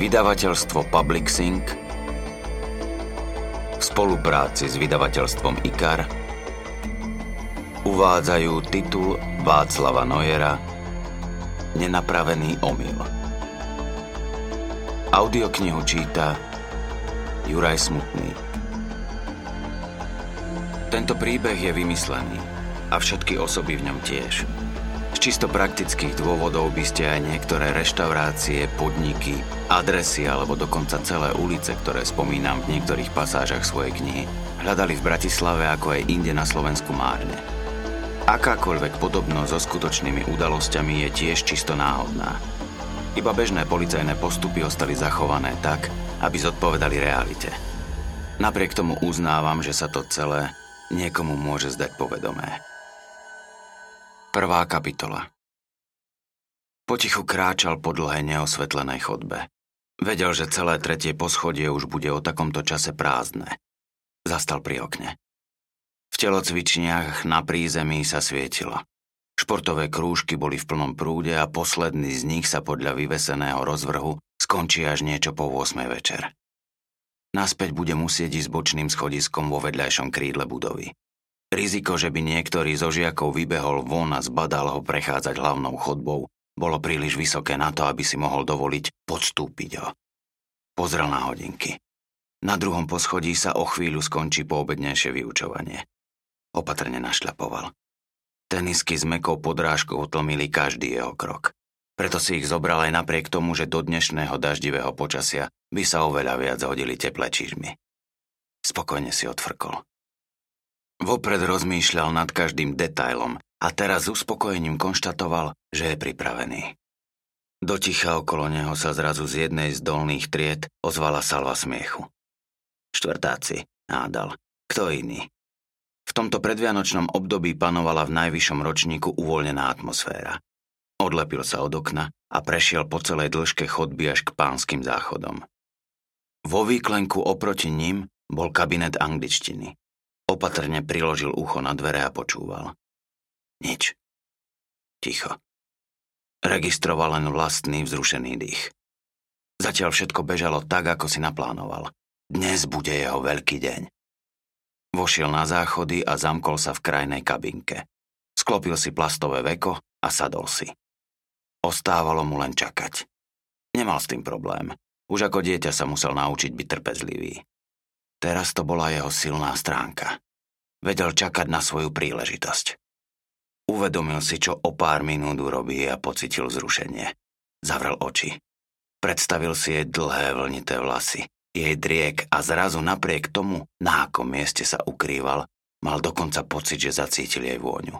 Vydavateľstvo Public Sync v spolupráci s vydavateľstvom IKAR uvádzajú titul Václava Nojera Nenapravený omyl. Audioknihu číta Juraj Smutný. Tento príbeh je vymyslený a všetky osoby v ňom tiež čisto praktických dôvodov by ste aj niektoré reštaurácie, podniky, adresy alebo dokonca celé ulice, ktoré spomínam v niektorých pasážach svojej knihy, hľadali v Bratislave ako aj inde na Slovensku márne. Akákoľvek podobnosť so skutočnými udalosťami je tiež čisto náhodná. Iba bežné policajné postupy ostali zachované tak, aby zodpovedali realite. Napriek tomu uznávam, že sa to celé niekomu môže zdať povedomé. Prvá kapitola Potichu kráčal po dlhej neosvetlenej chodbe. Vedel, že celé tretie poschodie už bude o takomto čase prázdne. Zastal pri okne. V telocvičniach na prízemí sa svietilo. Športové krúžky boli v plnom prúde a posledný z nich sa podľa vyveseného rozvrhu skončí až niečo po 8 večer. Naspäť bude musieť ísť bočným schodiskom vo vedľajšom krídle budovy. Riziko, že by niektorý zo žiakov vybehol von a zbadal ho prechádzať hlavnou chodbou, bolo príliš vysoké na to, aby si mohol dovoliť podstúpiť ho. Pozrel na hodinky. Na druhom poschodí sa o chvíľu skončí poobednejšie vyučovanie. Opatrne našľapoval. Tenisky s mekou podrážkou tlmili každý jeho krok. Preto si ich zobral aj napriek tomu, že do dnešného daždivého počasia by sa oveľa viac hodili teplé čižmy. Spokojne si odfrkol. Vopred rozmýšľal nad každým detailom a teraz s uspokojením konštatoval, že je pripravený. Do ticha okolo neho sa zrazu z jednej z dolných tried ozvala salva smiechu. Štvrtáci, nádal. Kto iný? V tomto predvianočnom období panovala v najvyššom ročníku uvoľnená atmosféra. Odlepil sa od okna a prešiel po celej dĺžke chodby až k pánskym záchodom. Vo výklenku oproti ním bol kabinet angličtiny. Opatrne priložil ucho na dvere a počúval. Nič. Ticho. Registroval len vlastný vzrušený dých. Zatiaľ všetko bežalo tak, ako si naplánoval. Dnes bude jeho veľký deň. Vošiel na záchody a zamkol sa v krajnej kabinke. Sklopil si plastové veko a sadol si. Ostávalo mu len čakať. Nemal s tým problém. Už ako dieťa sa musel naučiť byť trpezlivý. Teraz to bola jeho silná stránka. Vedel čakať na svoju príležitosť. Uvedomil si, čo o pár minút urobí a pocitil zrušenie. Zavrel oči. Predstavil si jej dlhé vlnité vlasy, jej driek a zrazu napriek tomu, na akom mieste sa ukrýval, mal dokonca pocit, že zacítil jej vôňu.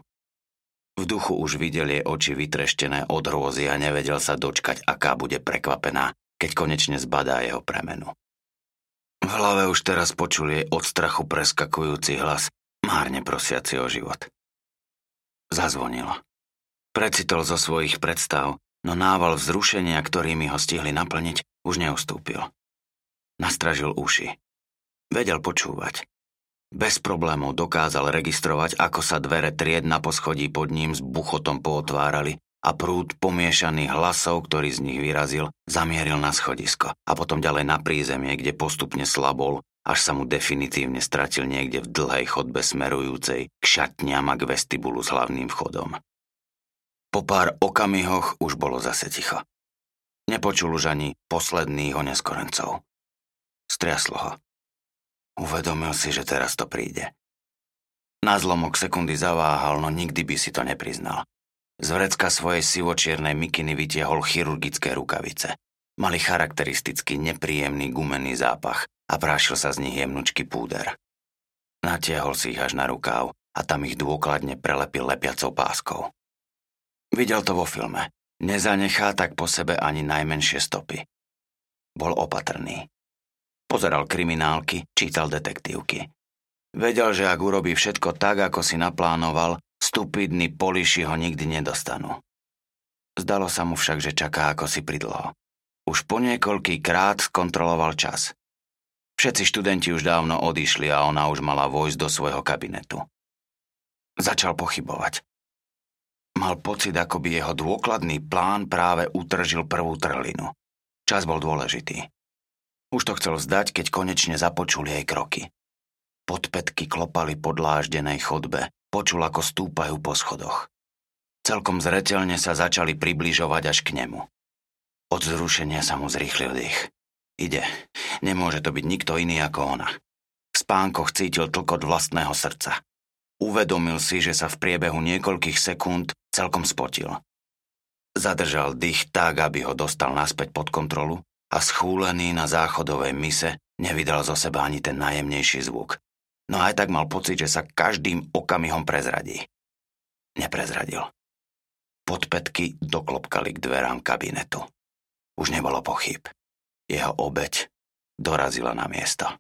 V duchu už videl jej oči vytreštené od hrôzy a nevedel sa dočkať, aká bude prekvapená, keď konečne zbadá jeho premenu. V hlave už teraz počul jej od strachu preskakujúci hlas, márne prosiaci o život. Zazvonilo. Precitol zo svojich predstav, no nával vzrušenia, ktorými ho stihli naplniť, už neustúpil. Nastražil uši. Vedel počúvať. Bez problémov dokázal registrovať, ako sa dvere tried na poschodí pod ním s buchotom pootvárali a prúd pomiešaných hlasov, ktorý z nich vyrazil, zamieril na schodisko a potom ďalej na prízemie, kde postupne slabol, až sa mu definitívne stratil niekde v dlhej chodbe smerujúcej k šatniam a k vestibulu s hlavným vchodom. Po pár okamihoch už bolo zase ticho. Nepočul už ani posledných ho neskorencov. Striaslo ho. Uvedomil si, že teraz to príde. Na zlomok sekundy zaváhal, no nikdy by si to nepriznal. Z vrecka svojej sivočiernej mikiny vytiahol chirurgické rukavice. Mali charakteristicky nepríjemný gumený zápach a prášil sa z nich jemnučky púder. Natiahol si ich až na rukáv a tam ich dôkladne prelepil lepiacou páskou. Videl to vo filme. Nezanechá tak po sebe ani najmenšie stopy. Bol opatrný. Pozeral kriminálky, čítal detektívky. Vedel, že ak urobí všetko tak, ako si naplánoval, Stupidní poliši ho nikdy nedostanú. Zdalo sa mu však, že čaká ako si pridlho. Už po niekoľký krát skontroloval čas. Všetci študenti už dávno odišli a ona už mala vojsť do svojho kabinetu. Začal pochybovať. Mal pocit, ako by jeho dôkladný plán práve utržil prvú trhlinu. Čas bol dôležitý. Už to chcel vzdať, keď konečne započul jej kroky. Podpetky klopali po dláždenej chodbe, počul, ako stúpajú po schodoch. Celkom zretelne sa začali približovať až k nemu. Od zrušenia sa mu zrýchlil dých. Ide. Nemôže to byť nikto iný ako ona. V spánkoch cítil tlkot vlastného srdca. Uvedomil si, že sa v priebehu niekoľkých sekúnd celkom spotil. Zadržal dých tak, aby ho dostal naspäť pod kontrolu a schúlený na záchodovej mise nevydal zo seba ani ten najjemnejší zvuk. No aj tak mal pocit, že sa každým okamihom prezradí. Neprezradil. Podpetky doklopkali k dverám kabinetu. Už nebolo pochyb. Jeho obeď dorazila na miesto.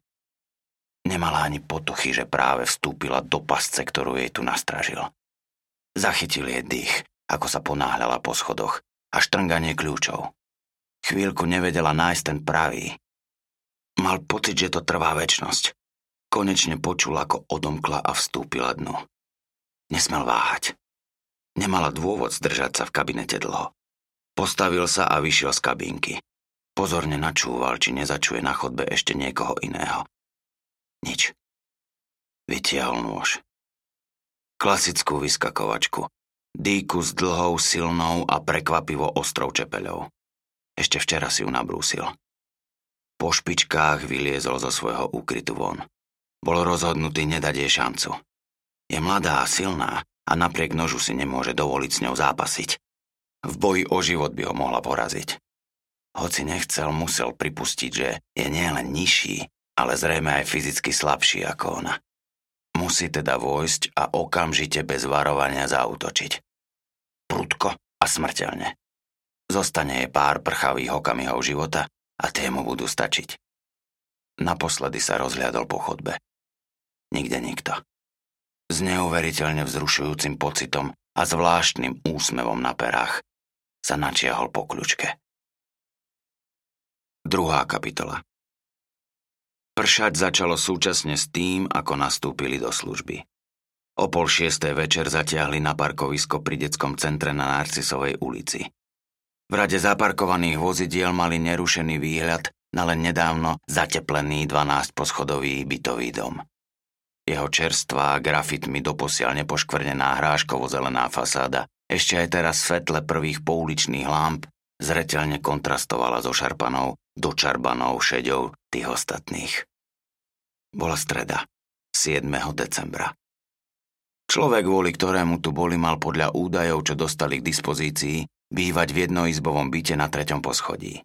Nemala ani potuchy, že práve vstúpila do pasce, ktorú jej tu nastražil. Zachytil jej dých, ako sa ponáhľala po schodoch a štrnganie kľúčov. Chvíľku nevedela nájsť ten pravý. Mal pocit, že to trvá väčnosť. Konečne počul, ako odomkla a vstúpila dnu. Nesmel váhať. Nemala dôvod zdržať sa v kabinete dlho. Postavil sa a vyšiel z kabínky. Pozorne načúval, či nezačuje na chodbe ešte niekoho iného. Nič. Vytiahol nôž. Klasickú vyskakovačku. Dýku s dlhou, silnou a prekvapivo ostrou čepeľou. Ešte včera si ju nabrúsil. Po špičkách vyliezol zo svojho úkrytu von. Bol rozhodnutý nedať jej šancu. Je mladá a silná a napriek nožu si nemôže dovoliť s ňou zápasiť. V boji o život by ho mohla poraziť. Hoci nechcel, musel pripustiť, že je nielen nižší, ale zrejme aj fyzicky slabší ako ona. Musí teda vojsť a okamžite bez varovania zautočiť. Prudko a smrteľne. Zostane jej pár prchavých okamihov života a tie mu budú stačiť. Naposledy sa rozhľadol po chodbe. Nikde nikto. S neuveriteľne vzrušujúcim pocitom a zvláštnym úsmevom na perách sa načiahol po kľučke. Druhá kapitola Pršať začalo súčasne s tým, ako nastúpili do služby. O pol šiestej večer zatiahli na parkovisko pri detskom centre na Narcisovej ulici. V rade zaparkovaných vozidiel mali nerušený výhľad na len nedávno zateplený 12-poschodový bytový dom. Jeho čerstvá, grafitmi doposiaľ nepoškvrnená hráškovo-zelená fasáda ešte aj teraz svetle prvých pouličných lámp zretelne kontrastovala so šarpanou, dočarbanou šeďou tých ostatných. Bola streda, 7. decembra. Človek, kvôli ktorému tu boli, mal podľa údajov, čo dostali k dispozícii, bývať v jednoizbovom byte na treťom poschodí.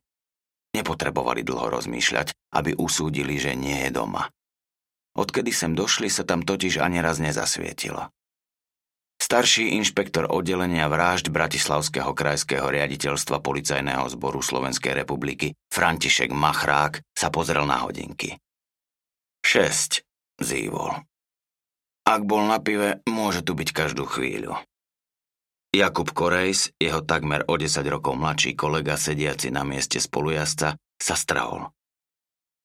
Nepotrebovali dlho rozmýšľať, aby usúdili, že nie je doma. Odkedy sem došli, sa tam totiž ani raz nezasvietilo. Starší inšpektor oddelenia vražd Bratislavského krajského riaditeľstva policajného zboru Slovenskej republiky František Machrák sa pozrel na hodinky. Šesť, zývol. Ak bol na pive, môže tu byť každú chvíľu. Jakub Korejs, jeho takmer o 10 rokov mladší kolega sediaci na mieste spolujazca, sa strahol.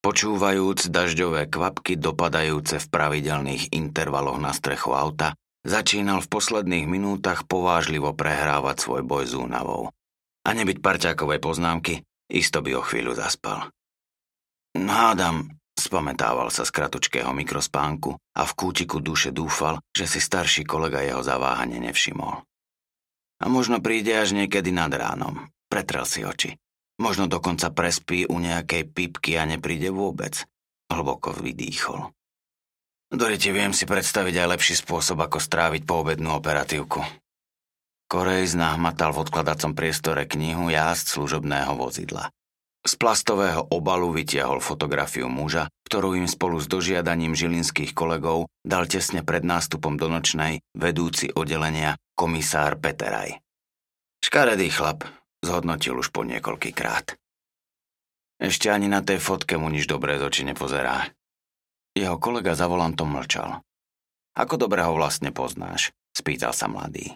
Počúvajúc dažďové kvapky dopadajúce v pravidelných intervaloch na strechu auta, začínal v posledných minútach povážlivo prehrávať svoj boj s únavou. A nebyť parťákovej poznámky, isto by o chvíľu zaspal. Hádam, spometával sa z kratučkého mikrospánku a v kútiku duše dúfal, že si starší kolega jeho zaváhanie nevšimol. A možno príde až niekedy nad ránom. Pretrel si oči. Možno dokonca prespí u nejakej pipky a nepríde vôbec. Hlboko vydýchol. Dorite, viem si predstaviť aj lepší spôsob, ako stráviť poobednú operatívku. Korej nahmatal v odkladacom priestore knihu jazd služobného vozidla. Z plastového obalu vytiahol fotografiu muža, ktorú im spolu s dožiadaním žilinských kolegov dal tesne pred nástupom do nočnej vedúci oddelenia komisár Peteraj. Škaredý chlap, zhodnotil už po niekoľký krát. Ešte ani na tej fotke mu nič dobré z oči nepozerá. Jeho kolega za volantom mlčal. Ako dobre ho vlastne poznáš? Spýtal sa mladý.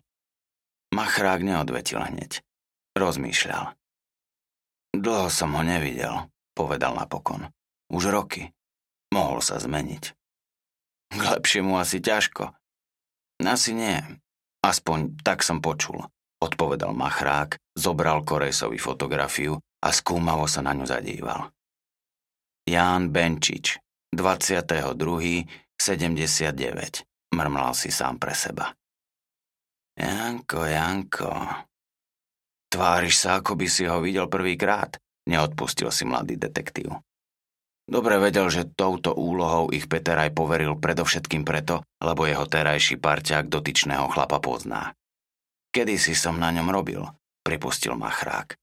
Machrák neodvetil hneď. Rozmýšľal. Dlho som ho nevidel, povedal napokon. Už roky. Mohol sa zmeniť. K lepšiemu asi ťažko. Asi nie. Aspoň tak som počul odpovedal Machrák, zobral Korejsovi fotografiu a skúmavo sa na ňu zadíval. Ján Benčič, 22. 79, mrmlal si sám pre seba. Janko, Janko. Tváriš sa, ako by si ho videl prvýkrát, neodpustil si mladý detektív. Dobre vedel, že touto úlohou ich Peter aj poveril predovšetkým preto, lebo jeho terajší parťák dotyčného chlapa pozná. Kedy si som na ňom robil, pripustil machrák.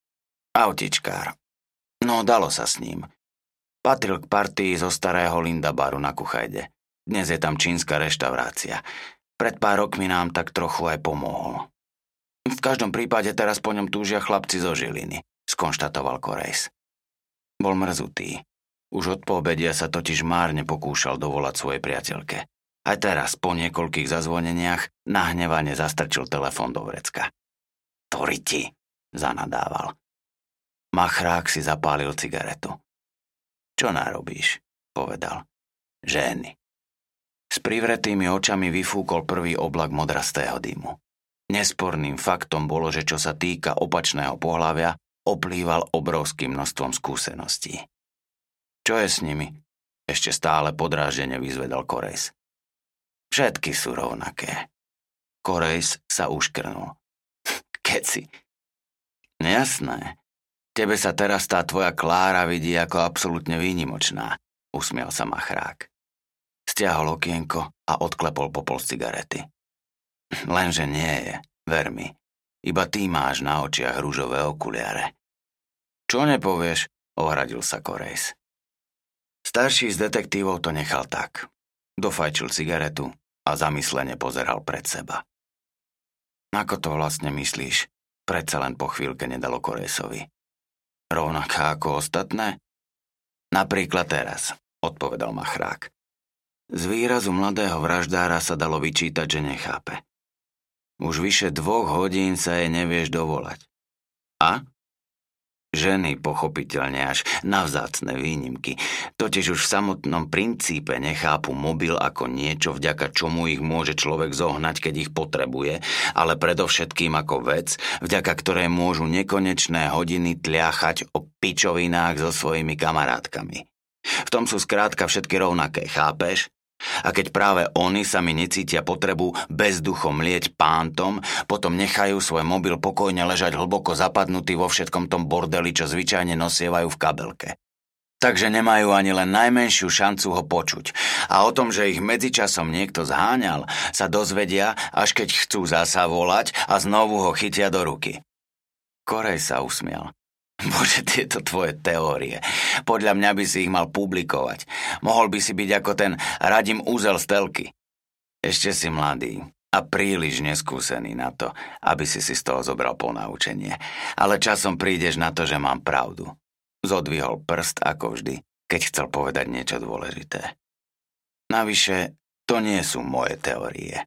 Autičkár. No, dalo sa s ním. Patril k partii zo starého Linda baru na Kuchajde. Dnes je tam čínska reštaurácia. Pred pár rokmi nám tak trochu aj pomohol. V každom prípade teraz po ňom túžia chlapci zo Žiliny, skonštatoval Korejs. Bol mrzutý. Už od poobedia sa totiž márne pokúšal dovolať svojej priateľke. Aj teraz, po niekoľkých zazvoneniach, nahnevane zastrčil telefón do vrecka. Toriti, zanadával. Machrák si zapálil cigaretu. Čo narobíš? povedal. Ženy. S privretými očami vyfúkol prvý oblak modrastého dymu. Nesporným faktom bolo, že čo sa týka opačného pohľavia, oplýval obrovským množstvom skúseností. Čo je s nimi? Ešte stále podráždene vyzvedal Korejs. Všetky sú rovnaké. Korejs sa uškrnul. Keci. Jasné. Tebe sa teraz tá tvoja Klára vidí ako absolútne výnimočná, usmiel sa machrák. Stiahol okienko a odklepol popol cigarety. Lenže nie je, ver mi. Iba ty máš na očiach rúžové okuliare. Čo nepovieš? ohradil sa Korejs. Starší z detektívov to nechal tak. Dofajčil cigaretu a zamyslene pozeral pred seba. Ako to vlastne myslíš? Predsa len po chvíľke nedalo Koresovi. Rovnaká ako ostatné? Napríklad teraz, odpovedal Machrák. Z výrazu mladého vraždára sa dalo vyčítať, že nechápe. Už vyše dvoch hodín sa jej nevieš dovolať. A? Ženy pochopiteľne až na vzácne výnimky, totiž už v samotnom princípe nechápu mobil ako niečo, vďaka čomu ich môže človek zohnať, keď ich potrebuje, ale predovšetkým ako vec, vďaka ktorej môžu nekonečné hodiny tliachať o pičovinách so svojimi kamarátkami. V tom sú skrátka všetky rovnaké, chápeš? A keď práve oni sami necítia potrebu bezduchom lieť pántom, potom nechajú svoj mobil pokojne ležať hlboko zapadnutý vo všetkom tom bordeli, čo zvyčajne nosievajú v kabelke. Takže nemajú ani len najmenšiu šancu ho počuť. A o tom, že ich medzičasom niekto zháňal, sa dozvedia, až keď chcú zasa volať a znovu ho chytia do ruky. Korej sa usmial. Bože, tieto tvoje teórie. Podľa mňa by si ich mal publikovať. Mohol by si byť ako ten Radim Úzel z telky. Ešte si mladý a príliš neskúsený na to, aby si si z toho zobral ponaučenie. Ale časom prídeš na to, že mám pravdu. Zodvihol prst ako vždy, keď chcel povedať niečo dôležité. Navyše, to nie sú moje teórie.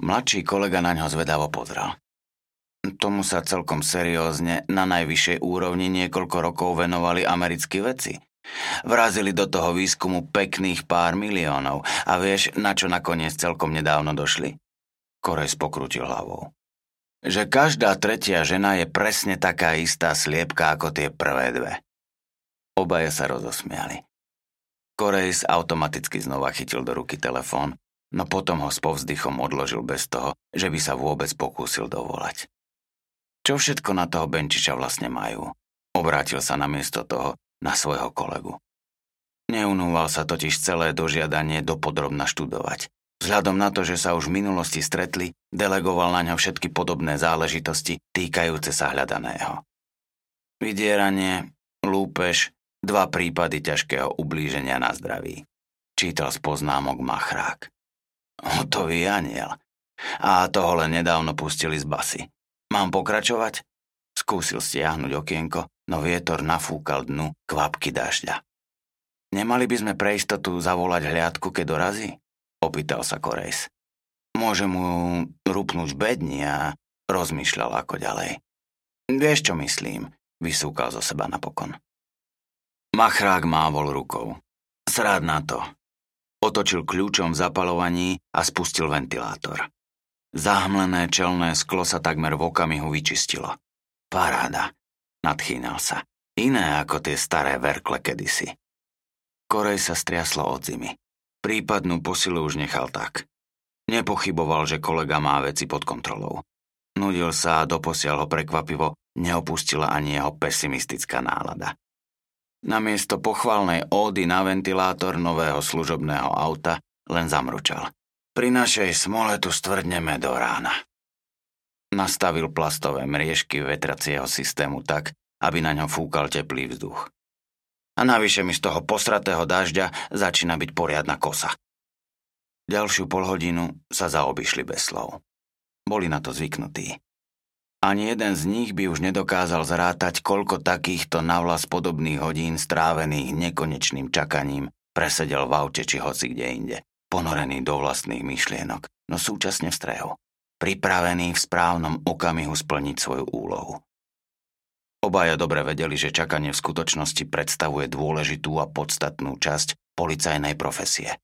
Mladší kolega na ňo zvedavo pozrel. Tomu sa celkom seriózne na najvyššej úrovni niekoľko rokov venovali americkí veci. Vrazili do toho výskumu pekných pár miliónov a vieš, na čo nakoniec celkom nedávno došli? Korejs pokrutil hlavou. Že každá tretia žena je presne taká istá sliepka ako tie prvé dve. Obaja sa rozosmiali. Korejs automaticky znova chytil do ruky telefón, no potom ho s povzdychom odložil bez toho, že by sa vôbec pokúsil dovolať. Čo všetko na toho Benčiča vlastne majú? Obrátil sa namiesto toho na svojho kolegu. Neunúval sa totiž celé dožiadanie dopodrobna študovať. Vzhľadom na to, že sa už v minulosti stretli, delegoval na ňo všetky podobné záležitosti týkajúce sa hľadaného. Vydieranie, lúpež, dva prípady ťažkého ublíženia na zdraví. Čítal z poznámok Machrák. Hotový aniel. A toho len nedávno pustili z basy. Mám pokračovať? Skúsil stiahnuť okienko, no vietor nafúkal dnu kvapky dažďa. Nemali by sme pre istotu zavolať hliadku, keď dorazí? Opýtal sa Korejs. Môže mu rupnúť bedni a rozmýšľal ako ďalej. Vieš, čo myslím, vysúkal zo seba napokon. Machrák mávol rukou. Srád na to. Otočil kľúčom v zapalovaní a spustil ventilátor. Zahmlené čelné sklo sa takmer v okamihu vyčistilo. Paráda, nadchýnal sa. Iné ako tie staré verkle kedysi. Korej sa striaslo od zimy. Prípadnú posilu už nechal tak. Nepochyboval, že kolega má veci pod kontrolou. Nudil sa a doposiaľ ho prekvapivo neopustila ani jeho pesimistická nálada. Namiesto pochvalnej ódy na ventilátor nového služobného auta len zamručal. Pri našej smole tu stvrdneme do rána. Nastavil plastové mriežky vetracieho systému tak, aby na ňom fúkal teplý vzduch. A navyše mi z toho posratého dažďa začína byť poriadna kosa. Ďalšiu polhodinu sa zaobišli bez slov. Boli na to zvyknutí. Ani jeden z nich by už nedokázal zrátať, koľko takýchto navlas podobných hodín strávených nekonečným čakaním presedel v aute či hoci kde inde, ponorený do vlastných myšlienok, no súčasne v strehu, pripravený v správnom okamihu splniť svoju úlohu. Obaja dobre vedeli, že čakanie v skutočnosti predstavuje dôležitú a podstatnú časť policajnej profesie –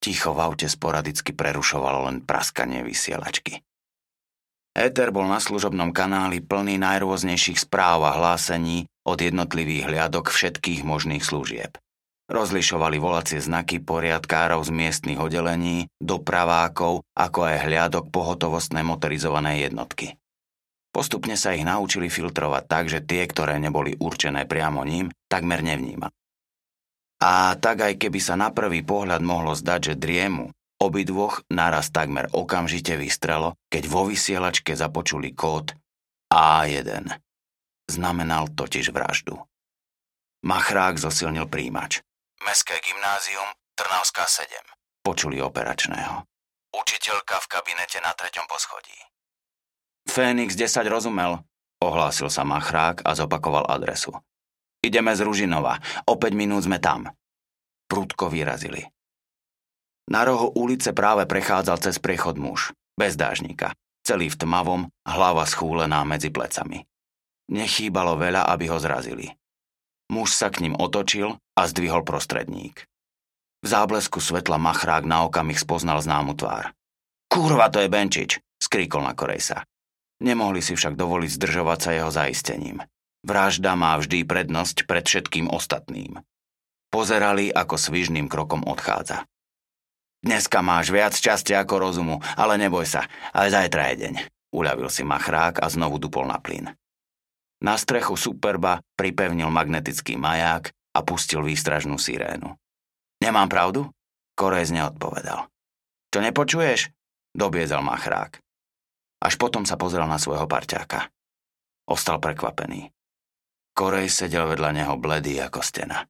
Ticho v aute sporadicky prerušovalo len praskanie vysielačky. Éter bol na služobnom kanáli plný najrôznejších správ a hlásení od jednotlivých hliadok všetkých možných služieb. Rozlišovali volacie znaky poriadkárov z miestnych oddelení, dopravákov, ako aj hliadok pohotovostné motorizované jednotky. Postupne sa ich naučili filtrovať tak, že tie, ktoré neboli určené priamo ním, takmer nevnímali. A tak aj keby sa na prvý pohľad mohlo zdať, že driemu, obidvoch naraz takmer okamžite vystrelo, keď vo vysielačke započuli kód A1. Znamenal totiž vraždu. Machrák zosilnil príjimač. Mestské gymnázium, Trnavská 7. Počuli operačného. Učiteľka v kabinete na treťom poschodí. Fénix 10 rozumel, ohlásil sa Machrák a zopakoval adresu. Ideme z Ružinova. O 5 minút sme tam. Prudko vyrazili. Na rohu ulice práve prechádzal cez prechod muž, bez dážnika, celý v tmavom, hlava schúlená medzi plecami. Nechýbalo veľa, aby ho zrazili. Muž sa k ním otočil a zdvihol prostredník. V záblesku svetla machrák na okamih spoznal známu tvár. Kurva, to je Benčič, skríkol na Korejsa. Nemohli si však dovoliť zdržovať sa jeho zaistením. Vražda má vždy prednosť pred všetkým ostatným. Pozerali, ako svižným krokom odchádza. Dneska máš viac šťastia ako rozumu, ale neboj sa, aj zajtra je deň. Uľavil si machrák a znovu dupol na plyn. Na strechu Superba pripevnil magnetický maják a pustil výstražnú sirénu. Nemám pravdu? Korez neodpovedal. Čo nepočuješ? Dobiezal machrák. Až potom sa pozrel na svojho parťáka. Ostal prekvapený. Korej sedel vedľa neho bledý ako stena.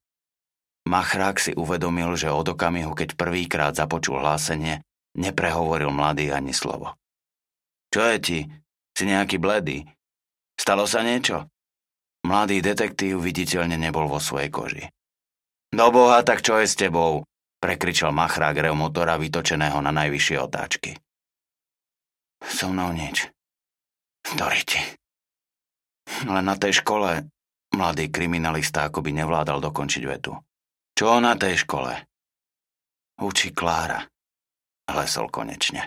Machrák si uvedomil, že od okamihu, keď prvýkrát započul hlásenie, neprehovoril mladý ani slovo. Čo je ti? Si nejaký bledý? Stalo sa niečo? Mladý detektív viditeľne nebol vo svojej koži. No boha, tak čo je s tebou? prekričal machrák rev motora vytočeného na najvyššie otáčky. So mnou nič. Doriti. Len na tej škole Mladý kriminalista akoby nevládal dokončiť vetu. Čo na tej škole? Učí Klára. Hlesol konečne.